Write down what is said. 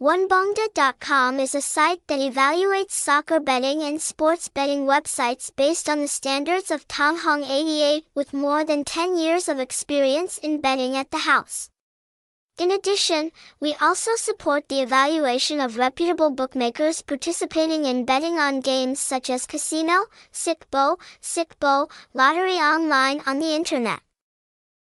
OneBongda.com is a site that evaluates soccer betting and sports betting websites based on the standards of thanhhoang88 with more than 10 years of experience in betting at the house. In addition, we also support the evaluation of reputable bookmakers participating in betting on games such as casino, Sic Bo, Sickbo, lottery online on the internet.